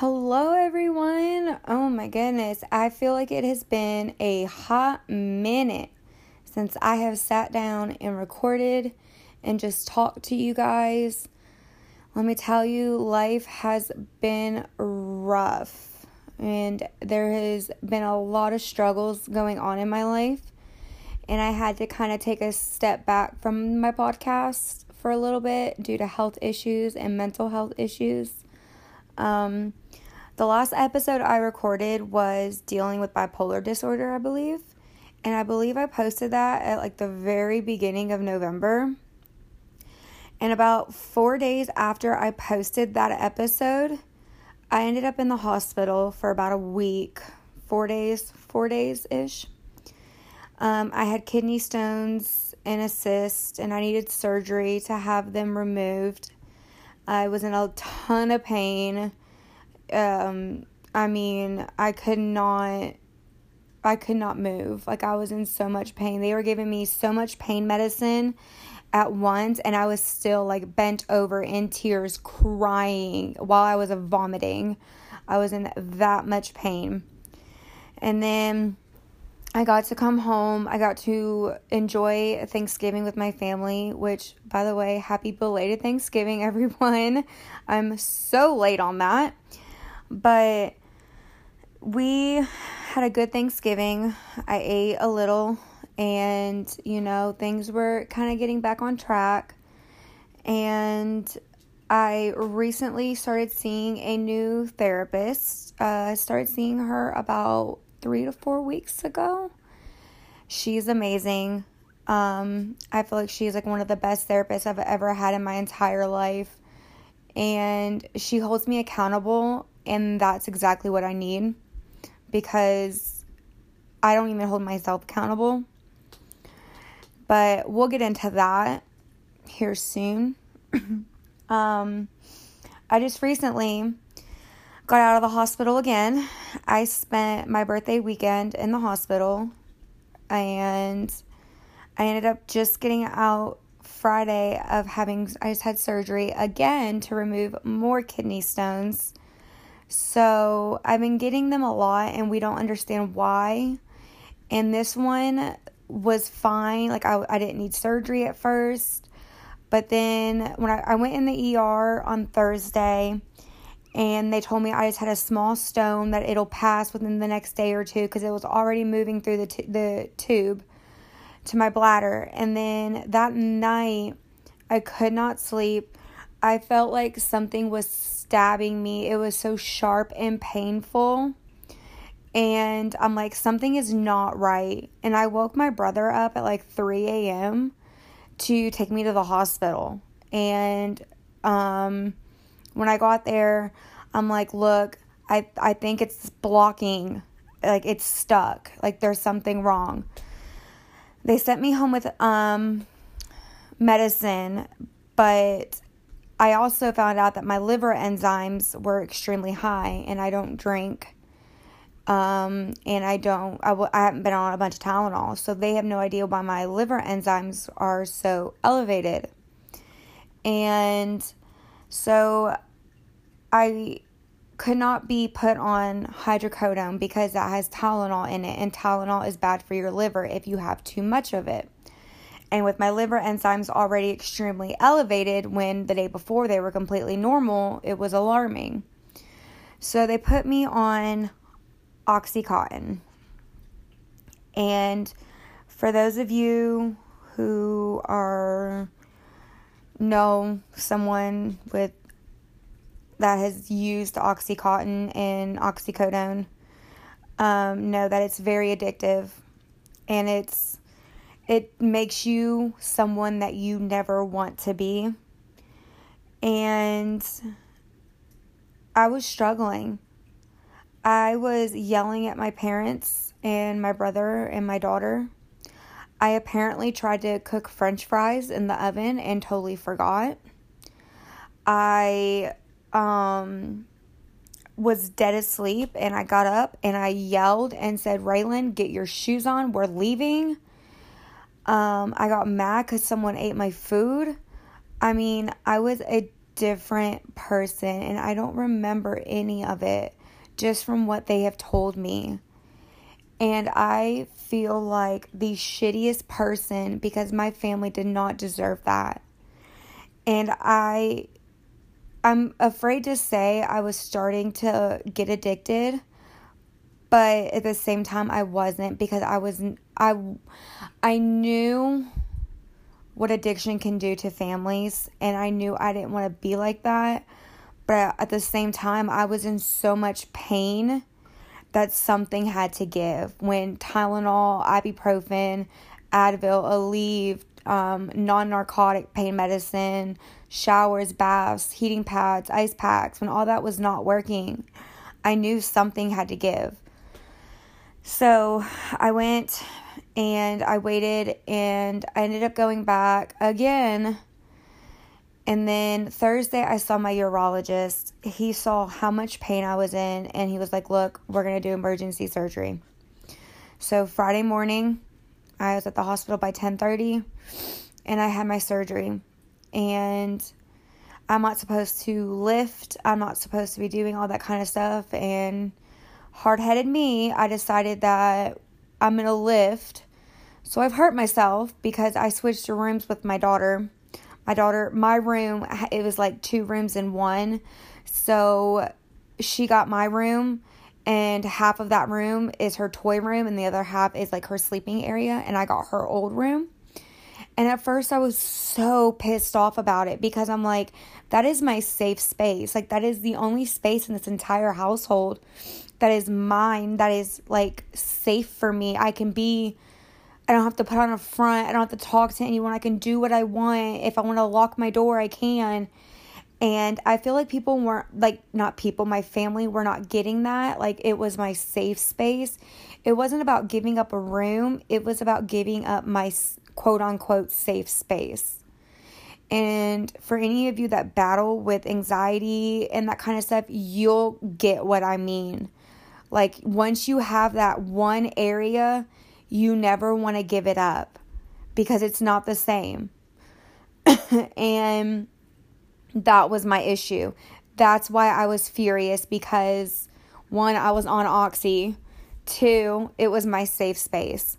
Hello, everyone. Oh my goodness. I feel like it has been a hot minute since I have sat down and recorded and just talked to you guys. Let me tell you, life has been rough, and there has been a lot of struggles going on in my life. And I had to kind of take a step back from my podcast for a little bit due to health issues and mental health issues. Um, the last episode I recorded was dealing with bipolar disorder, I believe. And I believe I posted that at like the very beginning of November. And about four days after I posted that episode, I ended up in the hospital for about a week, four days, four days ish. Um, I had kidney stones and a cyst, and I needed surgery to have them removed. I was in a ton of pain. Um, I mean, I could not I could not move. Like I was in so much pain. They were giving me so much pain medicine at once and I was still like bent over in tears crying while I was vomiting. I was in that much pain. And then I got to come home. I got to enjoy Thanksgiving with my family, which, by the way, happy belated Thanksgiving, everyone. I'm so late on that. But we had a good Thanksgiving. I ate a little, and, you know, things were kind of getting back on track. And I recently started seeing a new therapist. Uh, I started seeing her about three to four weeks ago. She's amazing. Um, I feel like she's like one of the best therapists I've ever had in my entire life. And she holds me accountable, and that's exactly what I need because I don't even hold myself accountable. But we'll get into that here soon. um, I just recently got out of the hospital again. I spent my birthday weekend in the hospital and I ended up just getting out Friday of having I just had surgery again to remove more kidney stones. So, I've been getting them a lot and we don't understand why. And this one was fine. Like I I didn't need surgery at first. But then when I, I went in the ER on Thursday, and they told me I just had a small stone that it'll pass within the next day or two because it was already moving through the t- the tube to my bladder. And then that night, I could not sleep. I felt like something was stabbing me. It was so sharp and painful. And I'm like, something is not right. And I woke my brother up at like 3 a.m. to take me to the hospital. And um, when I got there, I'm like, look, I, I think it's blocking, like it's stuck, like there's something wrong. They sent me home with um, medicine, but I also found out that my liver enzymes were extremely high, and I don't drink. Um, and I don't, I w- I haven't been on a bunch of Tylenol, so they have no idea why my liver enzymes are so elevated. And so I could not be put on hydrocodone because that has Tylenol in it, and Tylenol is bad for your liver if you have too much of it. And with my liver enzymes already extremely elevated when the day before they were completely normal, it was alarming. So they put me on Oxycontin. And for those of you who are know someone with that has used Oxycontin and Oxycodone um, know that it's very addictive and it's it makes you someone that you never want to be. And I was struggling. I was yelling at my parents and my brother and my daughter. I apparently tried to cook french fries in the oven and totally forgot. I um was dead asleep and I got up and I yelled and said, Raylan, get your shoes on. We're leaving. Um, I got mad because someone ate my food. I mean, I was a different person and I don't remember any of it just from what they have told me. And I feel like the shittiest person because my family did not deserve that. And I I'm afraid to say I was starting to get addicted, but at the same time I wasn't because I was I I knew what addiction can do to families and I knew I didn't want to be like that. But at the same time I was in so much pain that something had to give. When Tylenol, ibuprofen, Advil, Aleve, um, non narcotic pain medicine, showers, baths, heating pads, ice packs, when all that was not working, I knew something had to give. So I went and I waited and I ended up going back again. And then Thursday, I saw my urologist. He saw how much pain I was in and he was like, Look, we're going to do emergency surgery. So Friday morning, I was at the hospital by 10:30 and I had my surgery. And I'm not supposed to lift. I'm not supposed to be doing all that kind of stuff and hard-headed me, I decided that I'm going to lift. So I've hurt myself because I switched rooms with my daughter. My daughter, my room, it was like two rooms in one. So she got my room and half of that room is her toy room and the other half is like her sleeping area and I got her old room. And at first I was so pissed off about it because I'm like that is my safe space. Like that is the only space in this entire household that is mine, that is like safe for me. I can be I don't have to put on a front. I don't have to talk to anyone. I can do what I want. If I want to lock my door, I can. And I feel like people weren't, like, not people, my family were not getting that. Like, it was my safe space. It wasn't about giving up a room, it was about giving up my quote unquote safe space. And for any of you that battle with anxiety and that kind of stuff, you'll get what I mean. Like, once you have that one area, you never want to give it up because it's not the same. and that was my issue. That's why I was furious because one, I was on Oxy, two, it was my safe space.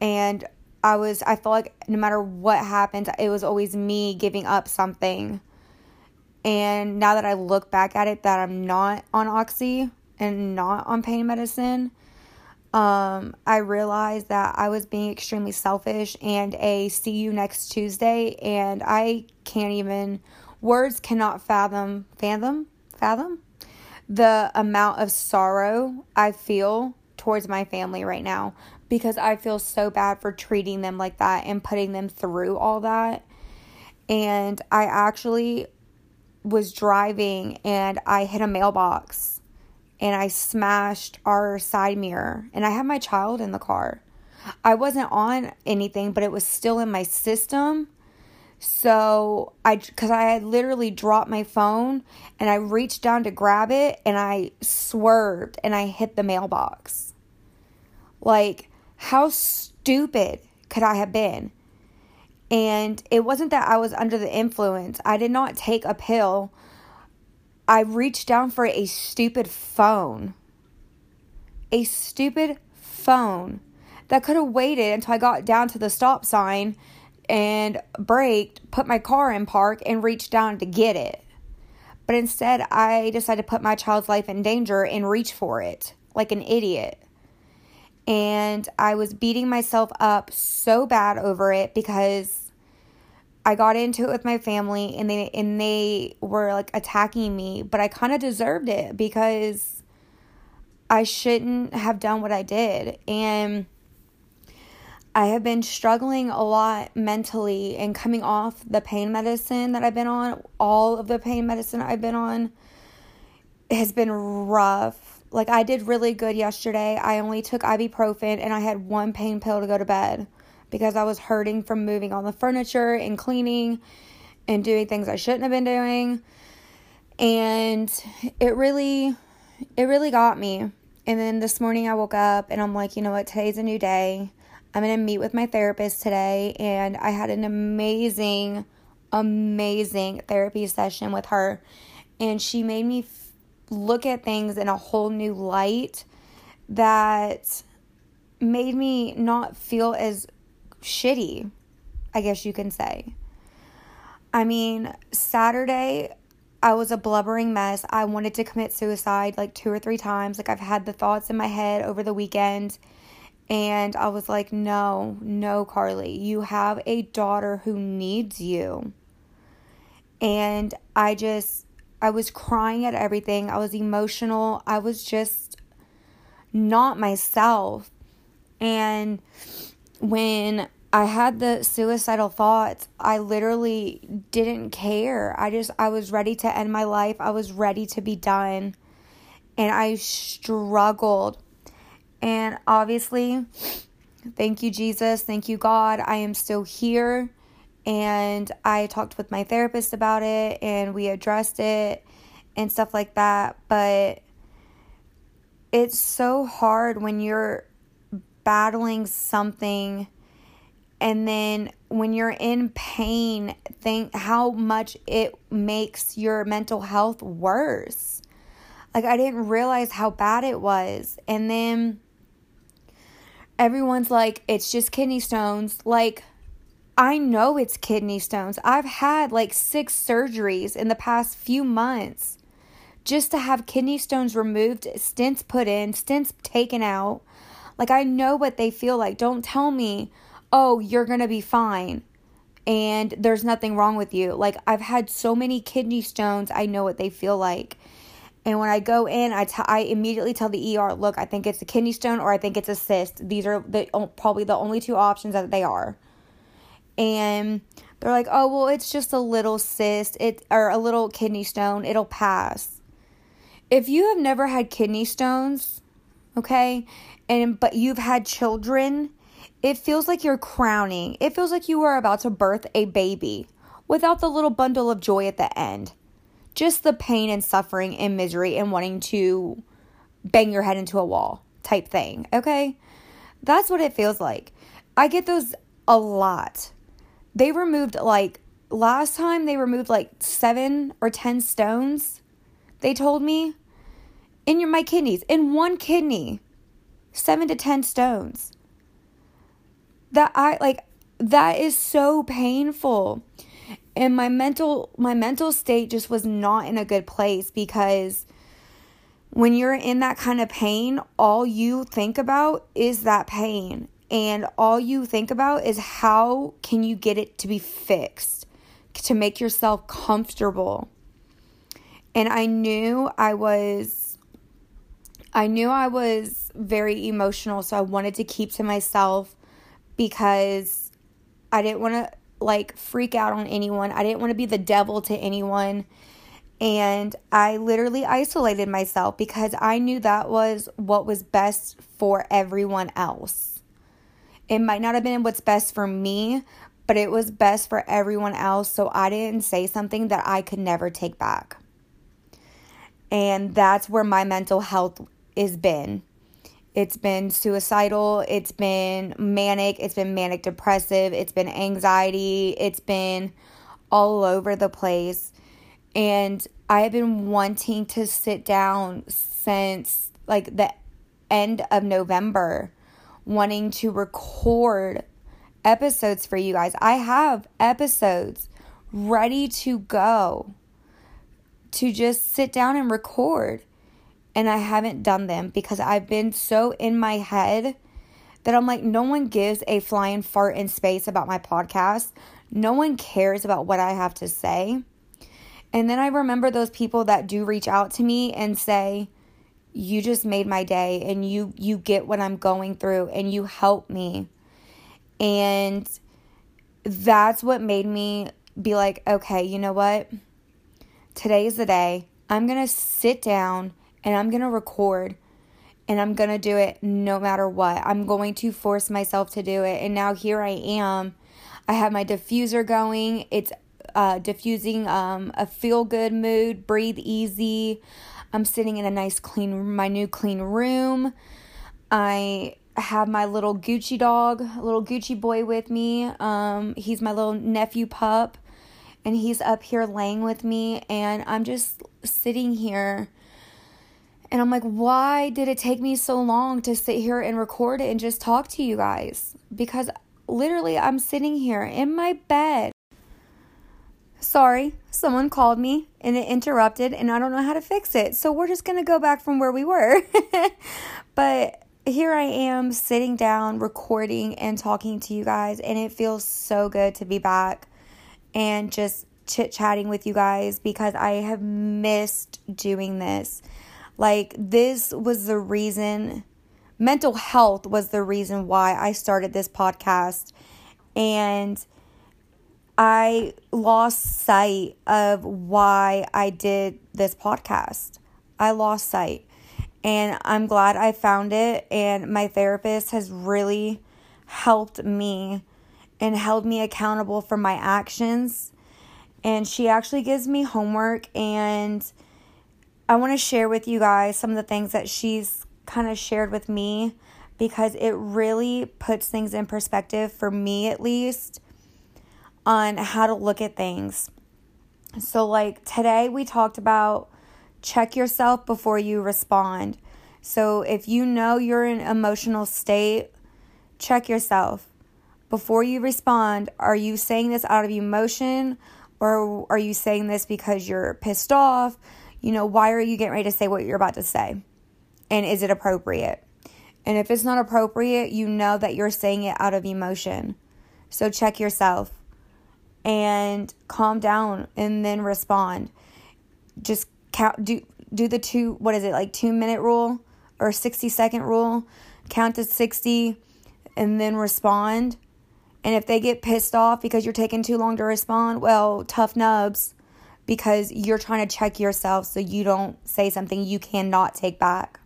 And I was, I felt like no matter what happened, it was always me giving up something. And now that I look back at it, that I'm not on Oxy and not on pain medicine, um, I realized that I was being extremely selfish and a see you next Tuesday, and I can't even Words cannot fathom, fathom, fathom the amount of sorrow I feel towards my family right now because I feel so bad for treating them like that and putting them through all that. And I actually was driving and I hit a mailbox and I smashed our side mirror and I had my child in the car. I wasn't on anything, but it was still in my system so I, because I had literally dropped my phone and I reached down to grab it and I swerved and I hit the mailbox. Like, how stupid could I have been? And it wasn't that I was under the influence, I did not take a pill. I reached down for a stupid phone. A stupid phone that could have waited until I got down to the stop sign and braked, put my car in park, and reached down to get it. But instead, I decided to put my child's life in danger and reach for it like an idiot. And I was beating myself up so bad over it because I got into it with my family and they and they were like attacking me, but I kind of deserved it because I shouldn't have done what I did. And I have been struggling a lot mentally and coming off the pain medicine that I've been on. All of the pain medicine I've been on has been rough. Like, I did really good yesterday. I only took ibuprofen and I had one pain pill to go to bed because I was hurting from moving on the furniture and cleaning and doing things I shouldn't have been doing. And it really, it really got me. And then this morning I woke up and I'm like, you know what? Today's a new day. I'm going to meet with my therapist today, and I had an amazing, amazing therapy session with her, and she made me look at things in a whole new light that made me not feel as shitty, I guess you can say. I mean, Saturday, I was a blubbering mess. I wanted to commit suicide like two or three times. Like, I've had the thoughts in my head over the weekend. And I was like, no, no, Carly, you have a daughter who needs you. And I just, I was crying at everything. I was emotional. I was just not myself. And when I had the suicidal thoughts, I literally didn't care. I just, I was ready to end my life. I was ready to be done. And I struggled. And obviously, thank you, Jesus. Thank you, God. I am still here. And I talked with my therapist about it and we addressed it and stuff like that. But it's so hard when you're battling something and then when you're in pain think how much it makes your mental health worse. Like i didn't realize how bad it was. And then everyone's like it's just kidney stones. Like i know it's kidney stones i've had like six surgeries in the past few months just to have kidney stones removed stents put in stents taken out like i know what they feel like don't tell me oh, you're going to be fine and there's nothing wrong with you. Like, I've had so many kidney stones, I know what they feel like. And when I go in, I, t- I immediately tell the ER, look, I think it's a kidney stone or I think it's a cyst. These are the probably the only two options that they are. And they're like, oh, well, it's just a little cyst, it or a little kidney stone. It'll pass. If you have never had kidney stones, okay, and but you've had children it feels like you're crowning. It feels like you are about to birth a baby without the little bundle of joy at the end. Just the pain and suffering and misery and wanting to bang your head into a wall type thing, okay? That's what it feels like. I get those a lot. They removed like last time they removed like 7 or 10 stones. They told me in your my kidneys, in one kidney. 7 to 10 stones that I like that is so painful. And my mental my mental state just was not in a good place because when you're in that kind of pain, all you think about is that pain. And all you think about is how can you get it to be fixed to make yourself comfortable. And I knew I was I knew I was very emotional, so I wanted to keep to myself because I didn't want to like freak out on anyone. I didn't want to be the devil to anyone. And I literally isolated myself because I knew that was what was best for everyone else. It might not have been what's best for me, but it was best for everyone else. So I didn't say something that I could never take back. And that's where my mental health has been. It's been suicidal, it's been manic, it's been manic depressive, it's been anxiety, it's been all over the place. And I have been wanting to sit down since like the end of November, wanting to record episodes for you guys. I have episodes ready to go to just sit down and record and I haven't done them because I've been so in my head that I'm like, no one gives a flying fart in space about my podcast. No one cares about what I have to say. And then I remember those people that do reach out to me and say, you just made my day and you you get what I'm going through and you help me. And that's what made me be like, okay, you know what? Today is the day. I'm going to sit down and I'm going to record and I'm going to do it no matter what. I'm going to force myself to do it. And now here I am. I have my diffuser going. It's uh, diffusing um, a feel good mood, breathe easy. I'm sitting in a nice clean my new clean room. I have my little Gucci dog, little Gucci boy with me. Um, he's my little nephew pup and he's up here laying with me and I'm just sitting here and I'm like, why did it take me so long to sit here and record it and just talk to you guys? Because literally, I'm sitting here in my bed. Sorry, someone called me and it interrupted, and I don't know how to fix it. So we're just gonna go back from where we were. but here I am sitting down, recording, and talking to you guys, and it feels so good to be back and just chit chatting with you guys because I have missed doing this. Like, this was the reason, mental health was the reason why I started this podcast. And I lost sight of why I did this podcast. I lost sight. And I'm glad I found it. And my therapist has really helped me and held me accountable for my actions. And she actually gives me homework and I want to share with you guys some of the things that she's kind of shared with me because it really puts things in perspective for me at least on how to look at things. So, like today, we talked about check yourself before you respond. So, if you know you're in emotional state, check yourself before you respond. Are you saying this out of emotion or are you saying this because you're pissed off? you know, why are you getting ready to say what you're about to say? And is it appropriate? And if it's not appropriate, you know that you're saying it out of emotion. So check yourself and calm down and then respond. Just count do do the two what is it like 2 minute rule or 60 second rule. Count to 60 and then respond. And if they get pissed off because you're taking too long to respond, well, tough nubs because you're trying to check yourself so you don't say something you cannot take back.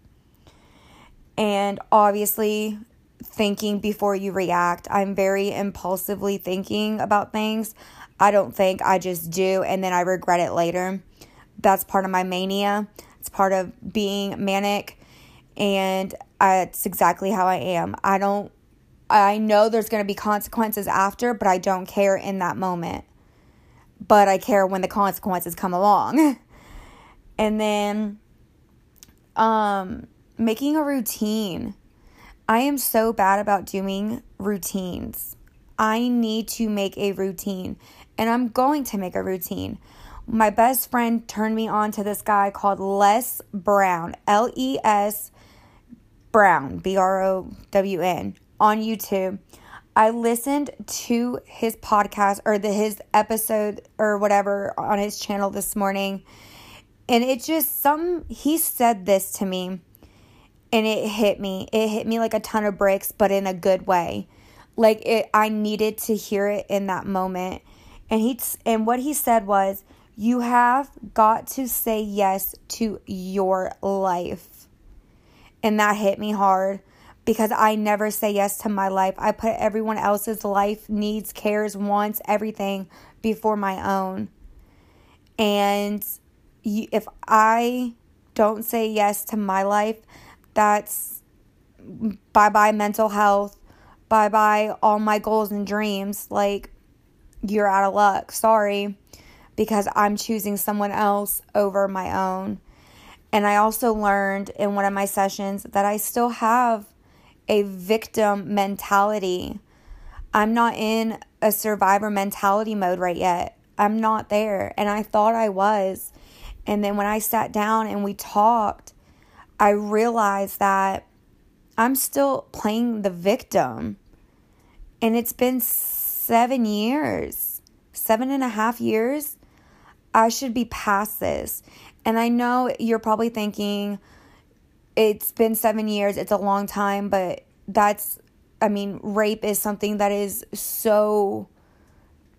And obviously, thinking before you react. I'm very impulsively thinking about things. I don't think, I just do, and then I regret it later. That's part of my mania. It's part of being manic, and it's exactly how I am. I don't, I know there's going to be consequences after, but I don't care in that moment but I care when the consequences come along. and then um making a routine. I am so bad about doing routines. I need to make a routine and I'm going to make a routine. My best friend turned me on to this guy called Les Brown, L E S Brown, B R O W N, on YouTube. I listened to his podcast or the his episode or whatever on his channel this morning and it just some he said this to me and it hit me. It hit me like a ton of bricks but in a good way. Like it I needed to hear it in that moment. And he and what he said was you have got to say yes to your life. And that hit me hard because I never say yes to my life. I put everyone else's life, needs, cares, wants, everything before my own. And if I don't say yes to my life, that's bye bye mental health, bye bye all my goals and dreams. Like, you're out of luck. Sorry. Because I'm choosing someone else over my own. And I also learned in one of my sessions that I still have a victim mentality. I'm not in a survivor mentality mode right yet. I'm not there. And I thought I was. And then when I sat down and we talked, I realized that I'm still playing the victim. And it's been seven years, seven and a half years. I should be past this. And I know you're probably thinking, it's been seven years, it's a long time, but that's, I mean, rape is something that is so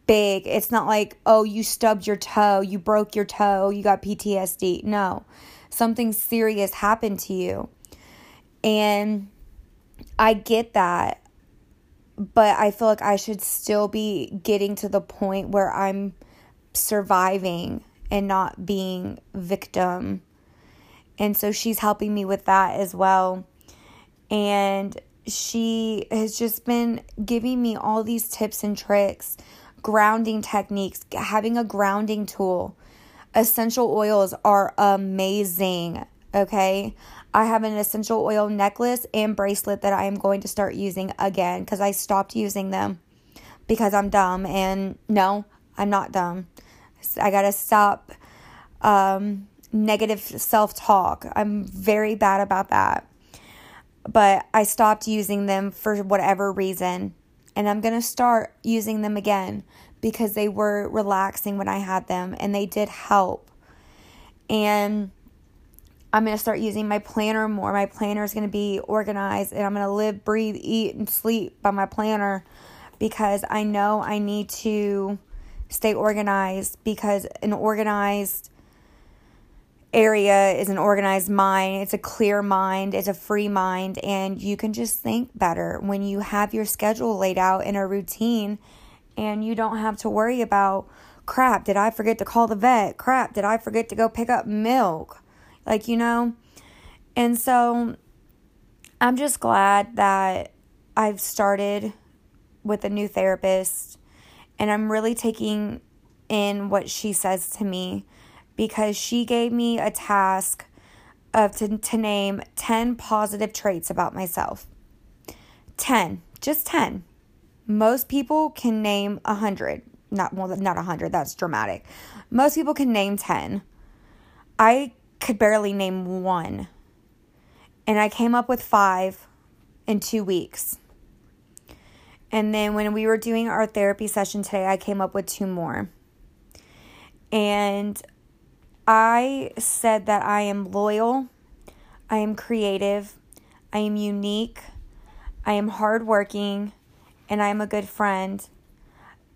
big. It's not like, oh, you stubbed your toe, you broke your toe, you got PTSD. No, something serious happened to you. And I get that, but I feel like I should still be getting to the point where I'm surviving and not being victim and so she's helping me with that as well. And she has just been giving me all these tips and tricks, grounding techniques, having a grounding tool. Essential oils are amazing, okay? I have an essential oil necklace and bracelet that I am going to start using again because I stopped using them because I'm dumb. And no, I'm not dumb. I got to stop um, negative self talk. I'm very bad about that. But I stopped using them for whatever reason. And I'm going to start using them again because they were relaxing when I had them and they did help. And I'm going to start using my planner more. My planner is going to be organized and I'm going to live, breathe, eat, and sleep by my planner because I know I need to stay organized because an organized area is an organized mind. It's a clear mind, it's a free mind, and you can just think better when you have your schedule laid out in a routine and you don't have to worry about crap, did I forget to call the vet? Crap, did I forget to go pick up milk? Like, you know? And so I'm just glad that I've started with a new therapist and I'm really taking in what she says to me because she gave me a task of to, to name 10 positive traits about myself. 10, just 10. Most people can name 100. Not well, not 100, that's dramatic. Most people can name 10. I could barely name one. And I came up with 5 in 2 weeks. And then when we were doing our therapy session today, I came up with two more. And I said that I am loyal, I am creative, I am unique, I am hardworking, and I am a good friend.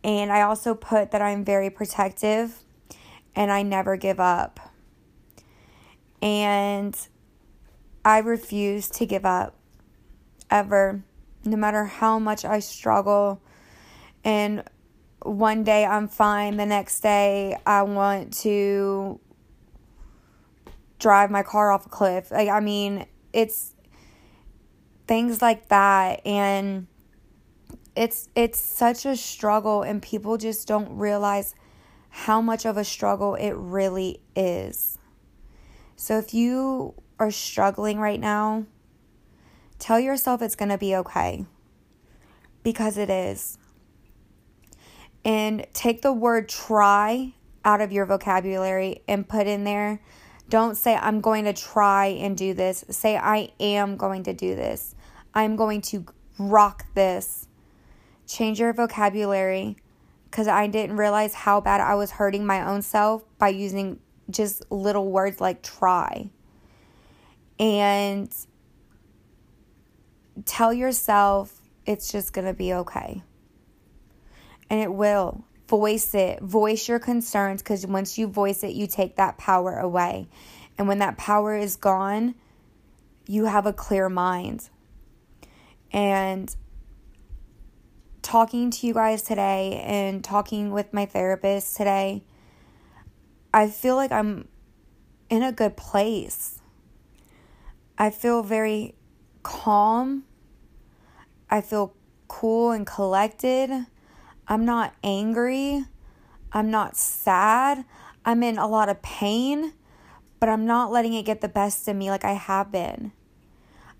And I also put that I'm very protective and I never give up. And I refuse to give up ever, no matter how much I struggle. And one day I'm fine, the next day I want to drive my car off a cliff. Like I mean, it's things like that and it's it's such a struggle and people just don't realize how much of a struggle it really is. So if you are struggling right now, tell yourself it's going to be okay because it is. And take the word try out of your vocabulary and put in there don't say, I'm going to try and do this. Say, I am going to do this. I'm going to rock this. Change your vocabulary because I didn't realize how bad I was hurting my own self by using just little words like try. And tell yourself it's just going to be okay. And it will voice it, voice your concerns because once you voice it, you take that power away. And when that power is gone, you have a clear mind. And talking to you guys today and talking with my therapist today, I feel like I'm in a good place. I feel very calm. I feel cool and collected. I'm not angry. I'm not sad. I'm in a lot of pain, but I'm not letting it get the best of me like I have been.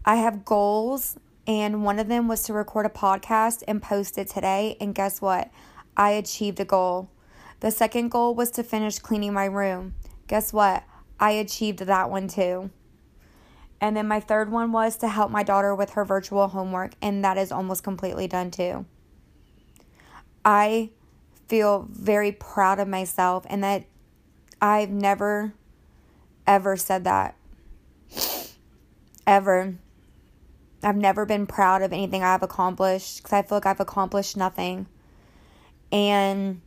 I have goals, and one of them was to record a podcast and post it today. And guess what? I achieved a goal. The second goal was to finish cleaning my room. Guess what? I achieved that one too. And then my third one was to help my daughter with her virtual homework, and that is almost completely done too. I feel very proud of myself and that I've never, ever said that. Ever. I've never been proud of anything I've accomplished because I feel like I've accomplished nothing. And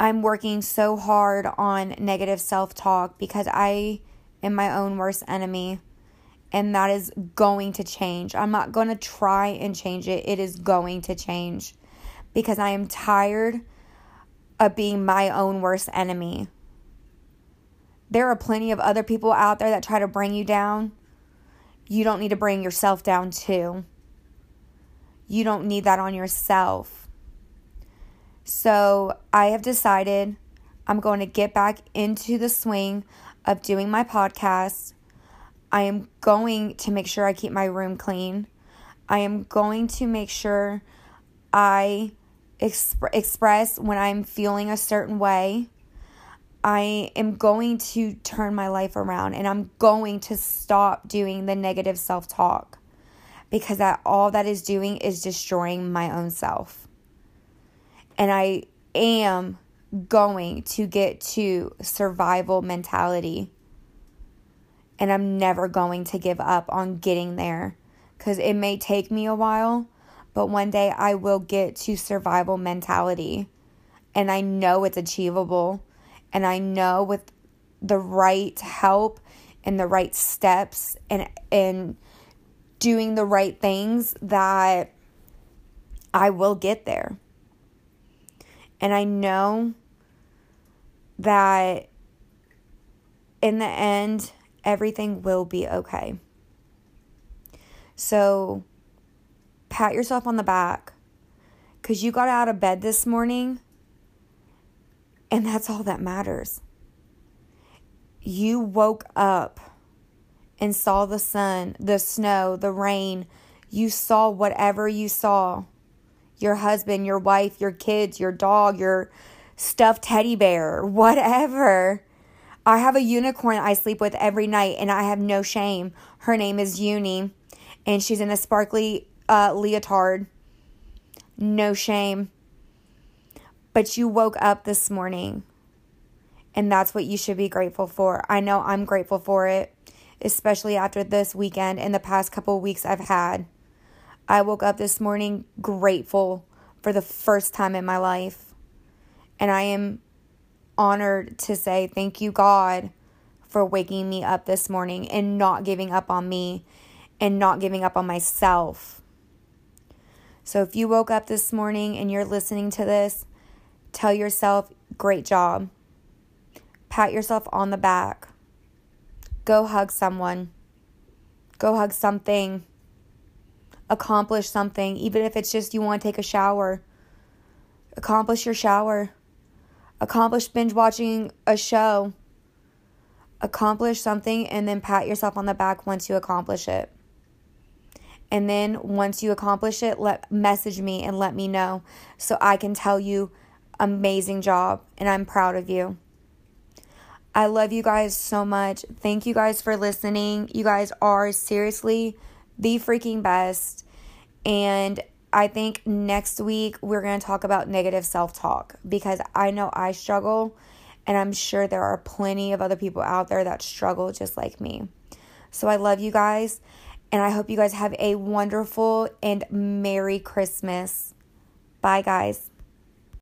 I'm working so hard on negative self talk because I am my own worst enemy. And that is going to change. I'm not going to try and change it, it is going to change because I am tired of being my own worst enemy. There are plenty of other people out there that try to bring you down. You don't need to bring yourself down too. You don't need that on yourself. So I have decided I'm going to get back into the swing of doing my podcast. I am going to make sure I keep my room clean. I am going to make sure I exp- express when I'm feeling a certain way. I am going to turn my life around and I'm going to stop doing the negative self talk because that all that is doing is destroying my own self and I am going to get to survival mentality. And I'm never going to give up on getting there because it may take me a while, but one day I will get to survival mentality. And I know it's achievable. And I know with the right help and the right steps and, and doing the right things that I will get there. And I know that in the end, everything will be okay. So pat yourself on the back because you got out of bed this morning, and that's all that matters. You woke up and saw the sun, the snow, the rain. You saw whatever you saw your husband, your wife, your kids, your dog, your stuffed teddy bear, whatever. I have a unicorn I sleep with every night and I have no shame. Her name is Uni and she's in a sparkly uh, leotard. No shame. But you woke up this morning and that's what you should be grateful for. I know I'm grateful for it, especially after this weekend and the past couple weeks I've had. I woke up this morning grateful for the first time in my life. And I am honored to say thank you, God, for waking me up this morning and not giving up on me and not giving up on myself. So if you woke up this morning and you're listening to this, tell yourself, great job. Pat yourself on the back. Go hug someone. Go hug something accomplish something, even if it's just you want to take a shower. Accomplish your shower. Accomplish binge watching a show. Accomplish something and then pat yourself on the back once you accomplish it. And then once you accomplish it, let message me and let me know so I can tell you amazing job and I'm proud of you. I love you guys so much. Thank you guys for listening. You guys are seriously the freaking best. And I think next week we're going to talk about negative self talk because I know I struggle, and I'm sure there are plenty of other people out there that struggle just like me. So I love you guys, and I hope you guys have a wonderful and Merry Christmas. Bye, guys.